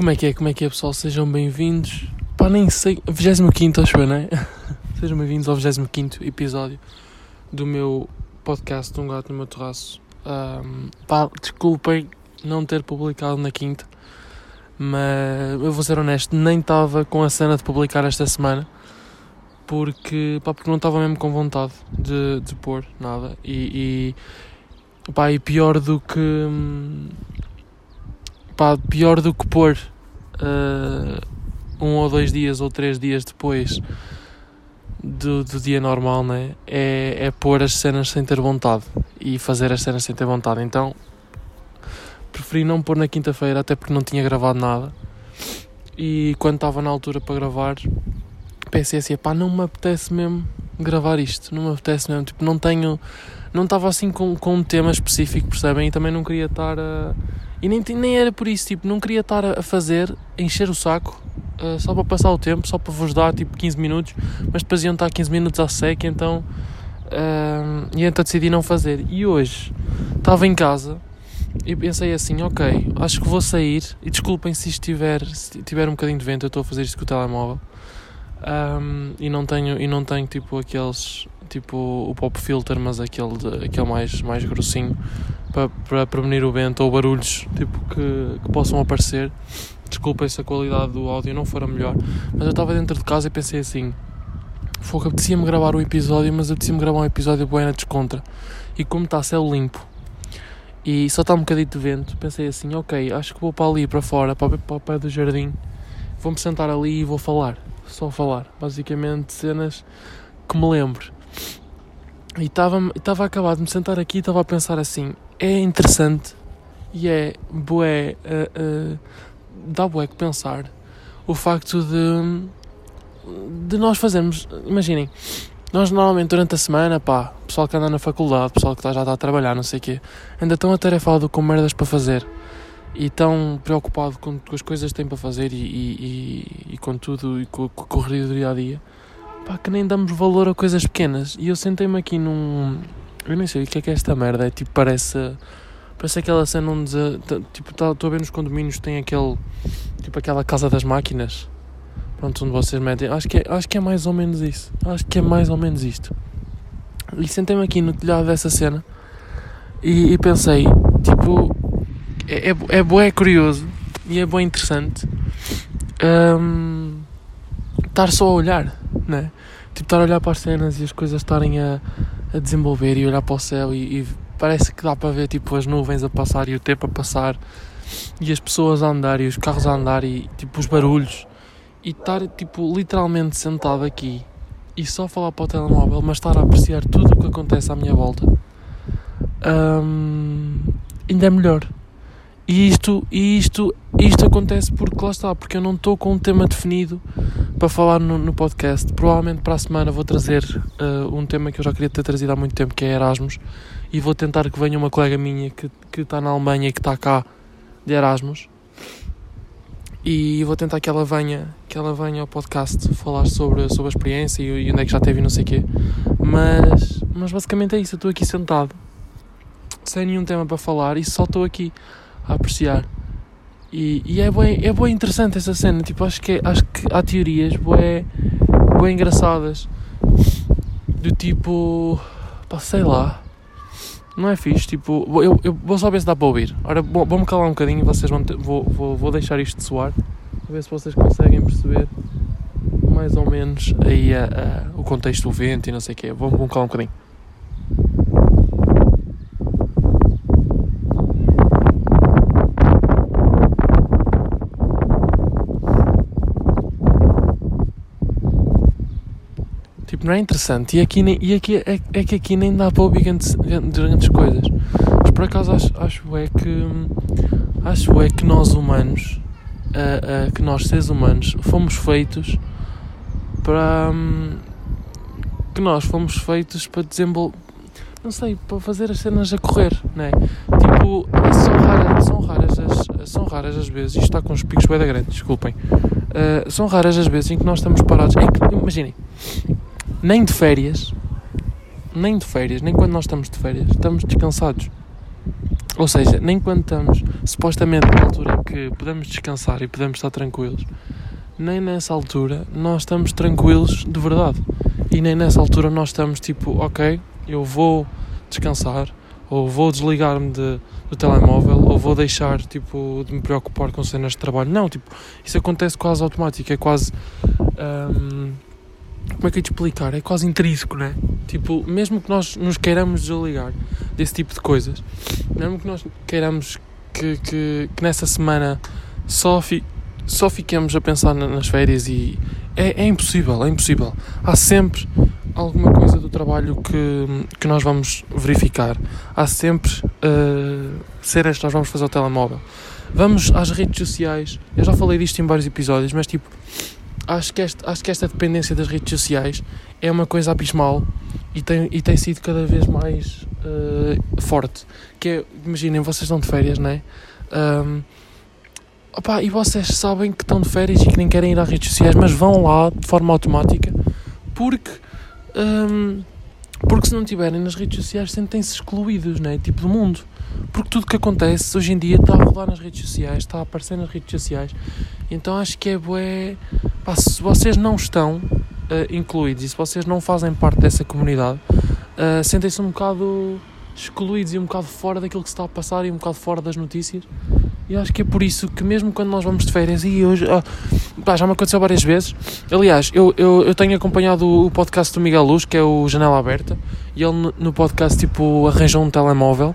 Como é que é? Como é que é, pessoal? Sejam bem-vindos. Pá, nem sei. 25 acho eu, não é? Sejam bem-vindos ao 25 episódio do meu podcast Um Gato no Meu Terraço. Um, pá, desculpem não ter publicado na quinta, mas eu vou ser honesto, nem estava com a cena de publicar esta semana porque, pá, porque não estava mesmo com vontade de, de pôr nada. E, e, pá, e pior do que. Pá, pior do que pôr uh, um ou dois dias ou três dias depois do, do dia normal, né? É, é pôr as cenas sem ter vontade e fazer as cenas sem ter vontade. Então preferi não pôr na quinta-feira, até porque não tinha gravado nada. E quando estava na altura para gravar, pensei assim: pá, não me apetece mesmo gravar isto, não me apetece mesmo. Tipo, não tenho. Não estava assim com, com um tema específico, percebem? E também não queria estar a. E nem, nem era por isso, tipo, não queria estar a fazer, a encher o saco, uh, só para passar o tempo, só para vos dar tipo 15 minutos, mas depois iam estar 15 minutos à seca, então. Uh, e então decidi não fazer. E hoje estava em casa e pensei assim: ok, acho que vou sair. E desculpem se isto tiver, se tiver um bocadinho de vento, eu estou a fazer isto com o telemóvel. Um, e não tenho, e não tenho tipo aqueles, tipo o pop filter, mas aquele, de, aquele mais, mais grossinho para, prevenir o vento ou barulhos tipo, que, que possam aparecer. Desculpem se a qualidade do áudio não for a melhor, mas eu estava dentro de casa e pensei assim: Fogo, apetecia-me gravar um episódio, mas apetecia-me gravar um episódio bem na descontra. E como está céu limpo e só está um bocadinho de vento, pensei assim: Ok, acho que vou para ali, para fora, para, para o pé do jardim, vou-me sentar ali e vou falar. Só falar, basicamente cenas que me lembro. E estava a acabar de me sentar aqui e estava a pensar assim: é interessante e é bué, uh, uh, dá bué que pensar o facto de, de nós fazermos, imaginem, nós normalmente durante a semana, pá, pessoal que anda na faculdade, pessoal que tá, já está a trabalhar, não sei o quê, anda tão atarefado com merdas para fazer e tão preocupado com, com as coisas que tem para fazer e, e, e, e com tudo e com, com a corrida do dia a dia, pá, que nem damos valor a coisas pequenas. E eu sentei-me aqui num. Eu nem sei o que é que é esta merda, é tipo, parece. Parece aquela cena onde. Tipo, estou tá, a ver nos condomínios tem aquele. Tipo, aquela casa das máquinas. Pronto, onde vocês metem. Acho que, é, acho que é mais ou menos isso. Acho que é mais ou menos isto. E sentei-me aqui no telhado dessa cena e, e pensei, tipo, é, é, é bué curioso e é bem interessante um, estar só a olhar, né? Tipo, estar a olhar para as cenas e as coisas estarem a, a desenvolver e olhar para o céu e, e, parece que dá para ver tipo as nuvens a passar e o tempo a passar e as pessoas a andar e os carros a andar e tipo os barulhos e estar tipo literalmente sentado aqui e só falar para o telemóvel, mas estar a apreciar tudo o que acontece à minha volta um, ainda é melhor. E isto, e isto, isto acontece porque lá está, porque eu não estou com um tema definido para falar no, no podcast. Provavelmente para a semana vou trazer uh, um tema que eu já queria ter trazido há muito tempo, que é Erasmus, e vou tentar que venha uma colega minha que, que está na Alemanha e que está cá de Erasmus. E vou tentar que ela venha, que ela venha ao podcast falar sobre, sobre a experiência e, e onde é que já teve e não sei o quê. Mas, mas basicamente é isso, eu estou aqui sentado, sem nenhum tema para falar e só estou aqui a apreciar. E, e é, bem, é bem interessante essa cena. Tipo, acho que, acho que há teorias bem, bem engraçadas. Do tipo. Pá, sei lá. Não é fixe. Tipo, eu, eu vou só ver se dá para ouvir. Ora, vou-me calar um bocadinho. Vocês vão ter, vou, vou, vou deixar isto de soar. A ver se vocês conseguem perceber mais ou menos aí a, a, o contexto do vento e não sei o quê. Vou-me calar um bocadinho. Tipo, não é interessante. E aqui, nem, e aqui é, é que aqui nem dá para ouvir grandes, grandes coisas. Mas por acaso acho, acho é que acho é que nós humanos, uh, uh, que nós seres humanos, fomos feitos para um, que nós fomos feitos para desenvolver não sei, para fazer as cenas a correr, né? Tipo, são raras, são raras as, são raras as vezes, isto está com os picos bem da grande, desculpem. Uh, são raras as vezes em que nós estamos parados. É que, imaginem, nem de férias, nem de férias, nem quando nós estamos de férias, estamos descansados. Ou seja, nem quando estamos supostamente na altura que podemos descansar e podemos estar tranquilos, nem nessa altura nós estamos tranquilos de verdade. E nem nessa altura nós estamos tipo, ok, eu vou descansar, ou vou desligar-me de, do telemóvel, ou vou deixar tipo, de me preocupar com cenas de trabalho. Não, tipo, isso acontece quase automático, é quase. Um, como é que eu te explicar? É quase intrínseco, né? Tipo, mesmo que nós nos queiramos desligar desse tipo de coisas, mesmo que nós queiramos que, que, que nessa semana só, fi, só fiquemos a pensar nas férias e. É, é impossível, é impossível. Há sempre alguma coisa do trabalho que, que nós vamos verificar. Há sempre uh, cenas que nós vamos fazer ao telemóvel. Vamos às redes sociais. Eu já falei disto em vários episódios, mas tipo, acho que, este, acho que esta dependência das redes sociais é uma coisa abismal e tem, e tem sido cada vez mais uh, forte. Que é, imaginem, vocês estão de férias, não é? Um, opa, e vocês sabem que estão de férias e que nem querem ir às redes sociais, mas vão lá de forma automática porque um, porque se não estiverem nas redes sociais sentem-se excluídos, né? Tipo do mundo. Porque tudo que acontece hoje em dia está a rolar nas redes sociais, está a aparecer nas redes sociais. Então acho que é bué. Pá, se vocês não estão uh, incluídos e se vocês não fazem parte dessa comunidade, uh, sentem-se um bocado excluídos e um bocado fora daquilo que se está a passar e um bocado fora das notícias. E acho que é por isso que mesmo quando nós vamos de férias, e hoje oh, pá, já me aconteceu várias vezes. Aliás, eu, eu, eu tenho acompanhado o, podcast do Miguel Luz, que é o Janela Aberta, e ele no, podcast tipo arranjou um telemóvel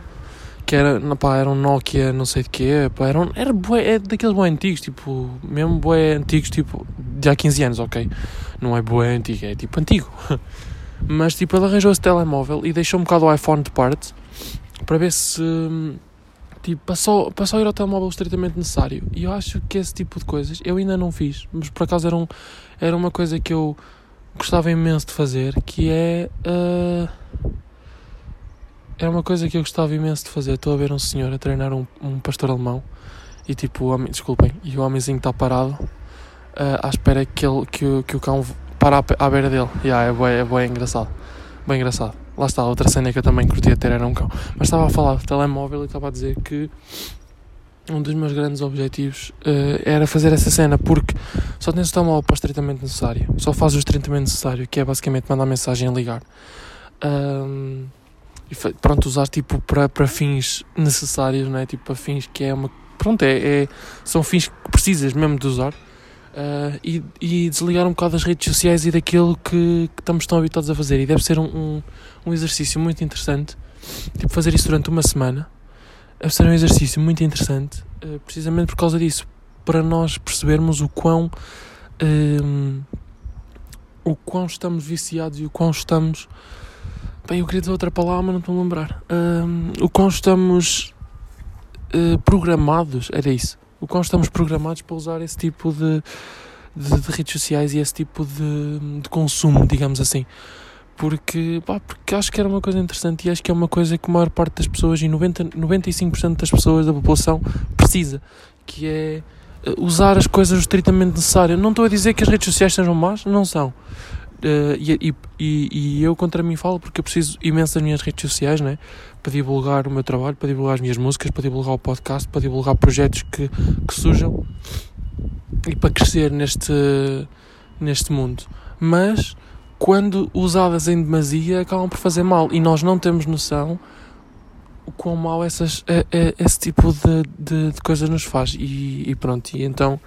que era, pá, era um Nokia não sei de quê, pá, era, um, era bué, é daqueles bué antigos, tipo, mesmo bué antigos, tipo, de há 15 anos, ok? Não é bué antigo, é tipo antigo. Mas tipo, ele arranjou esse telemóvel e deixou um bocado o iPhone de parte para ver se Tipo, passou, passou a ir ao telemóvel estritamente necessário. E eu acho que esse tipo de coisas eu ainda não fiz, mas por acaso era, um, era uma coisa que eu gostava imenso de fazer, que é. Uh, era uma coisa que eu gostava imenso de fazer. Estou a ver um senhor a treinar um, um pastor alemão e tipo, o homem, desculpem, e o homenzinho está parado uh, à espera que, ele, que, que o cão para à, beira dele. Yeah, é bem, é engraçado. Bem engraçado. Lá está, outra cena que eu também curtia ter era um cão. Mas estava a falar de telemóvel e estava a dizer que um dos meus grandes objetivos uh, era fazer essa cena, porque só tens o telemóvel para o estritamente necessário. Só fazes o estritamente necessário, que é basicamente mandar mensagem e ligar. Um, e pronto, usar tipo para, para fins necessários, não é? Tipo para fins que é uma. Pronto, é, é são fins que precisas mesmo de usar. Uh, e, e, desligar um bocado das redes sociais e daquilo que, que estamos tão habituados a fazer. E deve ser um, um, um, exercício muito interessante, tipo fazer isso durante uma semana, deve ser um exercício muito interessante, uh, precisamente por causa disso, para nós percebermos o quão, um, o quão estamos viciados e o quão estamos. Bem, eu queria dizer outra palavra, mas não estou a lembrar. Um, o quão estamos uh, programados, era isso o qual estamos programados para usar esse tipo de, de, de redes sociais e esse tipo de, de consumo, digamos assim. Porque, pá, porque acho que era uma coisa interessante e acho que é uma coisa que a maior parte das pessoas e 90, 95% das pessoas da população precisa, que é eh, usar as coisas estritamente necessárias. Não estou a dizer que as redes sociais sejam más, não são. Uh, e, e, e, eu contra mim falo porque eu preciso imenso das minhas redes sociais né? para divulgar o meu trabalho, para divulgar as minhas músicas, para divulgar o podcast, para divulgar projetos que, que surjam e para crescer neste, neste mundo. Mas quando usadas em demasia acabam por fazer mal e nós não temos noção o quão mal essas, é, é, esse tipo de, de, de, coisas nos faz. E, e pronto, e então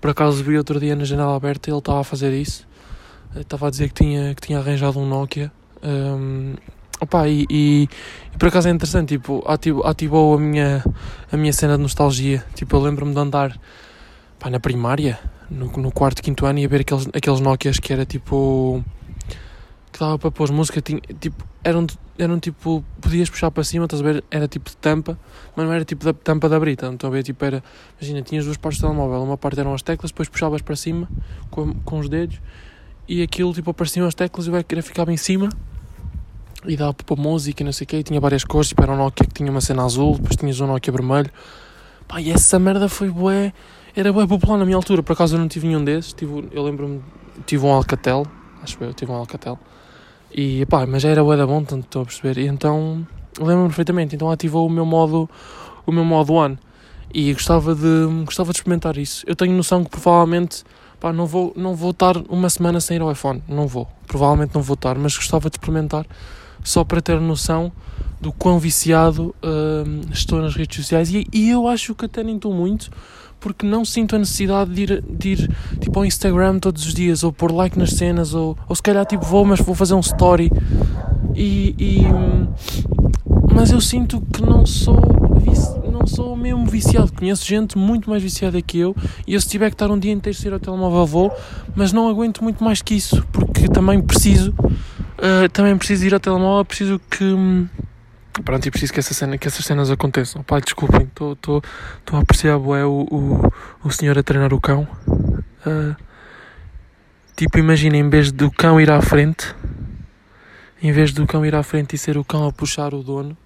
por acaso vi outro dia na janela aberta ele estava a fazer isso estava a dizer que tinha, que tinha arranjado um Nokia. Um, opa, e, e, e, por acaso é interessante, tipo, ativou, ativou a, minha, a minha cena de nostalgia. Tipo, eu lembro-me de andar pá, na primária, no, no quarto, quinto ano, e a ver aqueles, aqueles Nokias que era tipo. que dava para pôr música, tinha, tipo, eram, eram tipo. podias puxar para cima, estás a ver? Era tipo de tampa, mas não era tipo da tampa da brita. Então a ver, tipo, era. Imagina, tinhas duas partes do telemóvel, uma parte eram as teclas, depois puxavas para cima com, com os dedos e aquilo tipo apareciam as teclas e o ecrã ficava em cima e dava para música e não sei o que, tinha várias cores, tipo era um Nokia que tinha uma cena azul, depois tinhas um Nokia vermelho. Pá, e essa merda foi bué, era bué popular na minha altura, por acaso eu não tive nenhum desses, tive, eu lembro-me, tive um Alcatel, acho que eu tive um Alcatel, e pá, mas já era bué da bom, tanto estou a perceber, e então, lembro-me perfeitamente. Então ativou o meu modo, o meu modo one. E gostava de, gostava de experimentar isso. Eu tenho noção que provavelmente pá, não, vou, não vou estar uma semana sem ir ao iPhone. Não vou. Provavelmente não vou estar, mas gostava de experimentar só para ter noção do quão viciado uh, estou nas redes sociais. E, e eu acho que até nem estou muito, porque não sinto a necessidade de ir, de ir tipo, ao Instagram todos os dias, ou pôr like nas cenas, ou, ou se calhar tipo, vou, mas vou fazer um story. E, e mas eu sinto que não sou não sou mesmo viciado. Conheço gente muito mais viciada que eu e eu se tiver que estar um dia inteiro sem ir ao telemóvel vou, mas não aguento muito mais que isso, porque também preciso uh, também preciso ir ao telemóvel, preciso que Pronto, e preciso que, essa cena, que essas cenas aconteçam. Pai, desculpem, estou a apreciar bué, o, o, o senhor a treinar o cão. Uh, tipo, imagina, em vez do cão ir à frente, em vez do cão ir à frente e ser o cão a puxar o dono,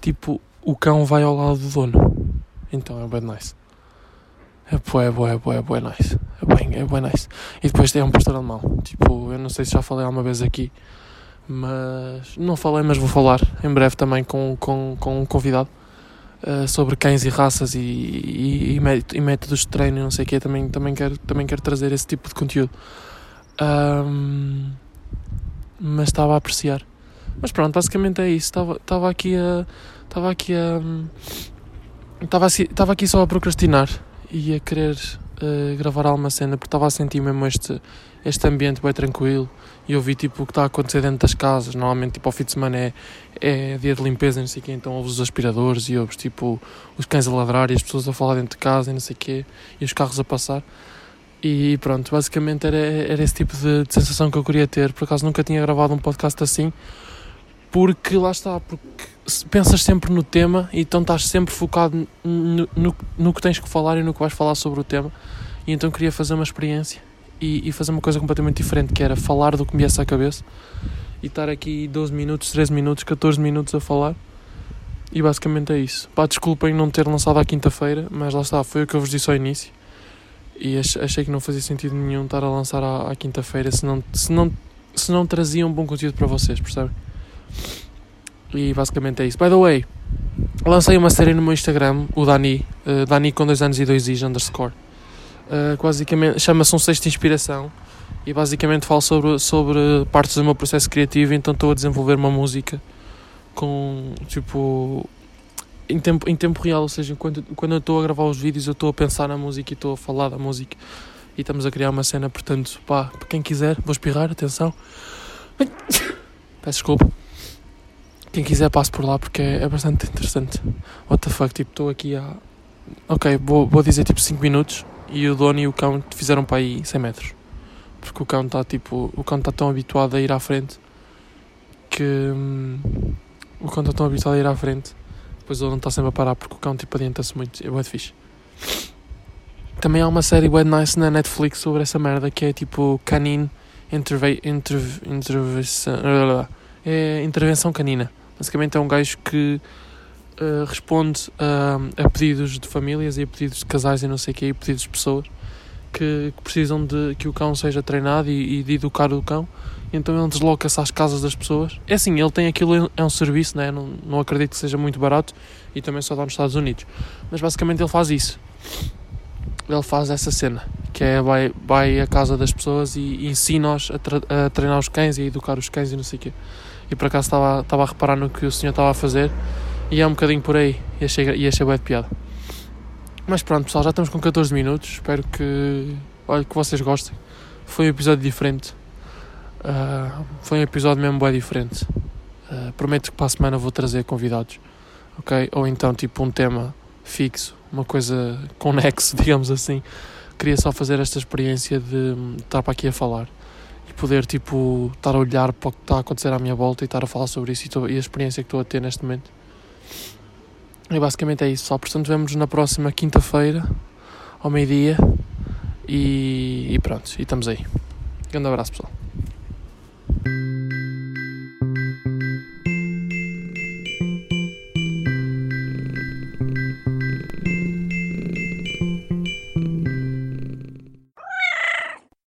tipo, o cão vai ao lado do dono. Então é bem nice. É bué, bué, bué, bué nice. É bem, é bem nice. E depois tem um pastor alemão. Tipo, eu não sei se já falei alguma vez aqui mas não falei, mas vou falar em breve também com, com, com um convidado uh, sobre cães e raças e, e, e, métodos de treino e não sei o que. Também, também, quero, também quero trazer esse tipo de conteúdo. Um, mas estava a apreciar. Mas pronto, basicamente é isso. Estava, estava aqui a. Estava aqui a. Estava, estava aqui só a procrastinar e a querer uh, gravar alguma cena porque estava a sentir mesmo este, este ambiente bem tranquilo e eu vi tipo o que está a acontecer dentro das casas. Normalmente, tipo, ao fim de semana é, é dia de limpeza, não sei o quê, então ouves os aspiradores e ouves tipo os cães a ladrar e as pessoas a falar dentro de casa e não sei o quê, e os carros a passar. E pronto, basicamente era, era esse tipo de, de sensação que eu queria ter. Por acaso nunca tinha gravado um podcast assim, porque lá está, porque pensas sempre no tema e então estás sempre focado no, no, no que tens que falar e no que vais falar sobre o tema. E então queria fazer uma experiência e, e, fazer uma coisa completamente diferente, que era falar do que me viesse à cabeça e estar aqui 12 minutos, 13 minutos, 14 minutos a falar. E basicamente é isso. Pá, desculpem não ter lançado à quinta-feira, mas lá está, foi o que eu vos disse ao início. E achei que não fazia sentido nenhum estar a lançar à, à quinta-feira se não, se, não, se não trazia um bom conteúdo para vocês, percebem? E basicamente é isso. By the way, lancei uma série no meu Instagram, o Dani, uh, Dani com 2 anos e 2 is underscore. Uh, basicamente chama-se um sexto de inspiração e basicamente falo sobre, sobre partes do meu processo criativo então estou a desenvolver uma música com tipo em tempo, em tempo real, ou seja, quando, quando eu estou a gravar os vídeos eu estou a pensar na música e estou a falar da música e estamos a criar uma cena, portanto, pá, para quem quiser, vou espirrar, atenção peço desculpa quem quiser passe por lá porque é, bastante interessante what the fuck, tipo, estou aqui a ok, vou, vou dizer tipo 5 minutos e o dono e o cão fizeram para aí 100 metros. Porque o cão está tipo, o cão está tão habituado a ir à frente que hum, o cão está tão habituado a ir à frente, depois ele não está sempre a parar porque o cão tipo adianta-se muito, é muito fixe. Também há uma série bem nice na Netflix sobre essa merda que é tipo Canine Interve interv intervenção, é intervenção canina. Basicamente é um gajo que uh, responde a pedidos de famílias e a pedidos de casais e não sei o que, e pedidos de pessoas que, que, precisam de que o cão seja treinado e, e de educar o cão. Então ele desloca-se às casas das pessoas. É assim, ele tem aquilo, é um serviço, né? não, não acredito que seja muito barato e também só dá nos Estados Unidos. Mas basicamente ele faz isso. Ele faz essa cena, que é vai, vai à casa das pessoas e, ensina-os a, a, treinar os cães e a educar os cães e não sei o quê. E por acaso estava, estava a reparar no que o senhor estava a fazer e é um bocadinho por aí. E achei, e achei bem de piada. Mas pronto, pessoal, já estamos com 14 minutos. Espero que, olha, que vocês gostem. Foi um episódio diferente. Uh, foi um episódio mesmo bem diferente. Uh, prometo que para a semana vou trazer convidados. Ok? Ou então, tipo, um tema fixo, uma coisa conexo, digamos assim. Queria só fazer esta experiência de estar para aqui a falar e poder, tipo, estar a olhar para o que está a acontecer à minha volta e estar a falar sobre isso e, e a experiência que estou a ter neste momento. E basicamente é isso, só. Portanto, vemos na próxima quinta-feira, ao meio-dia. E, e pronto, e estamos aí. Grande abraço, pessoal.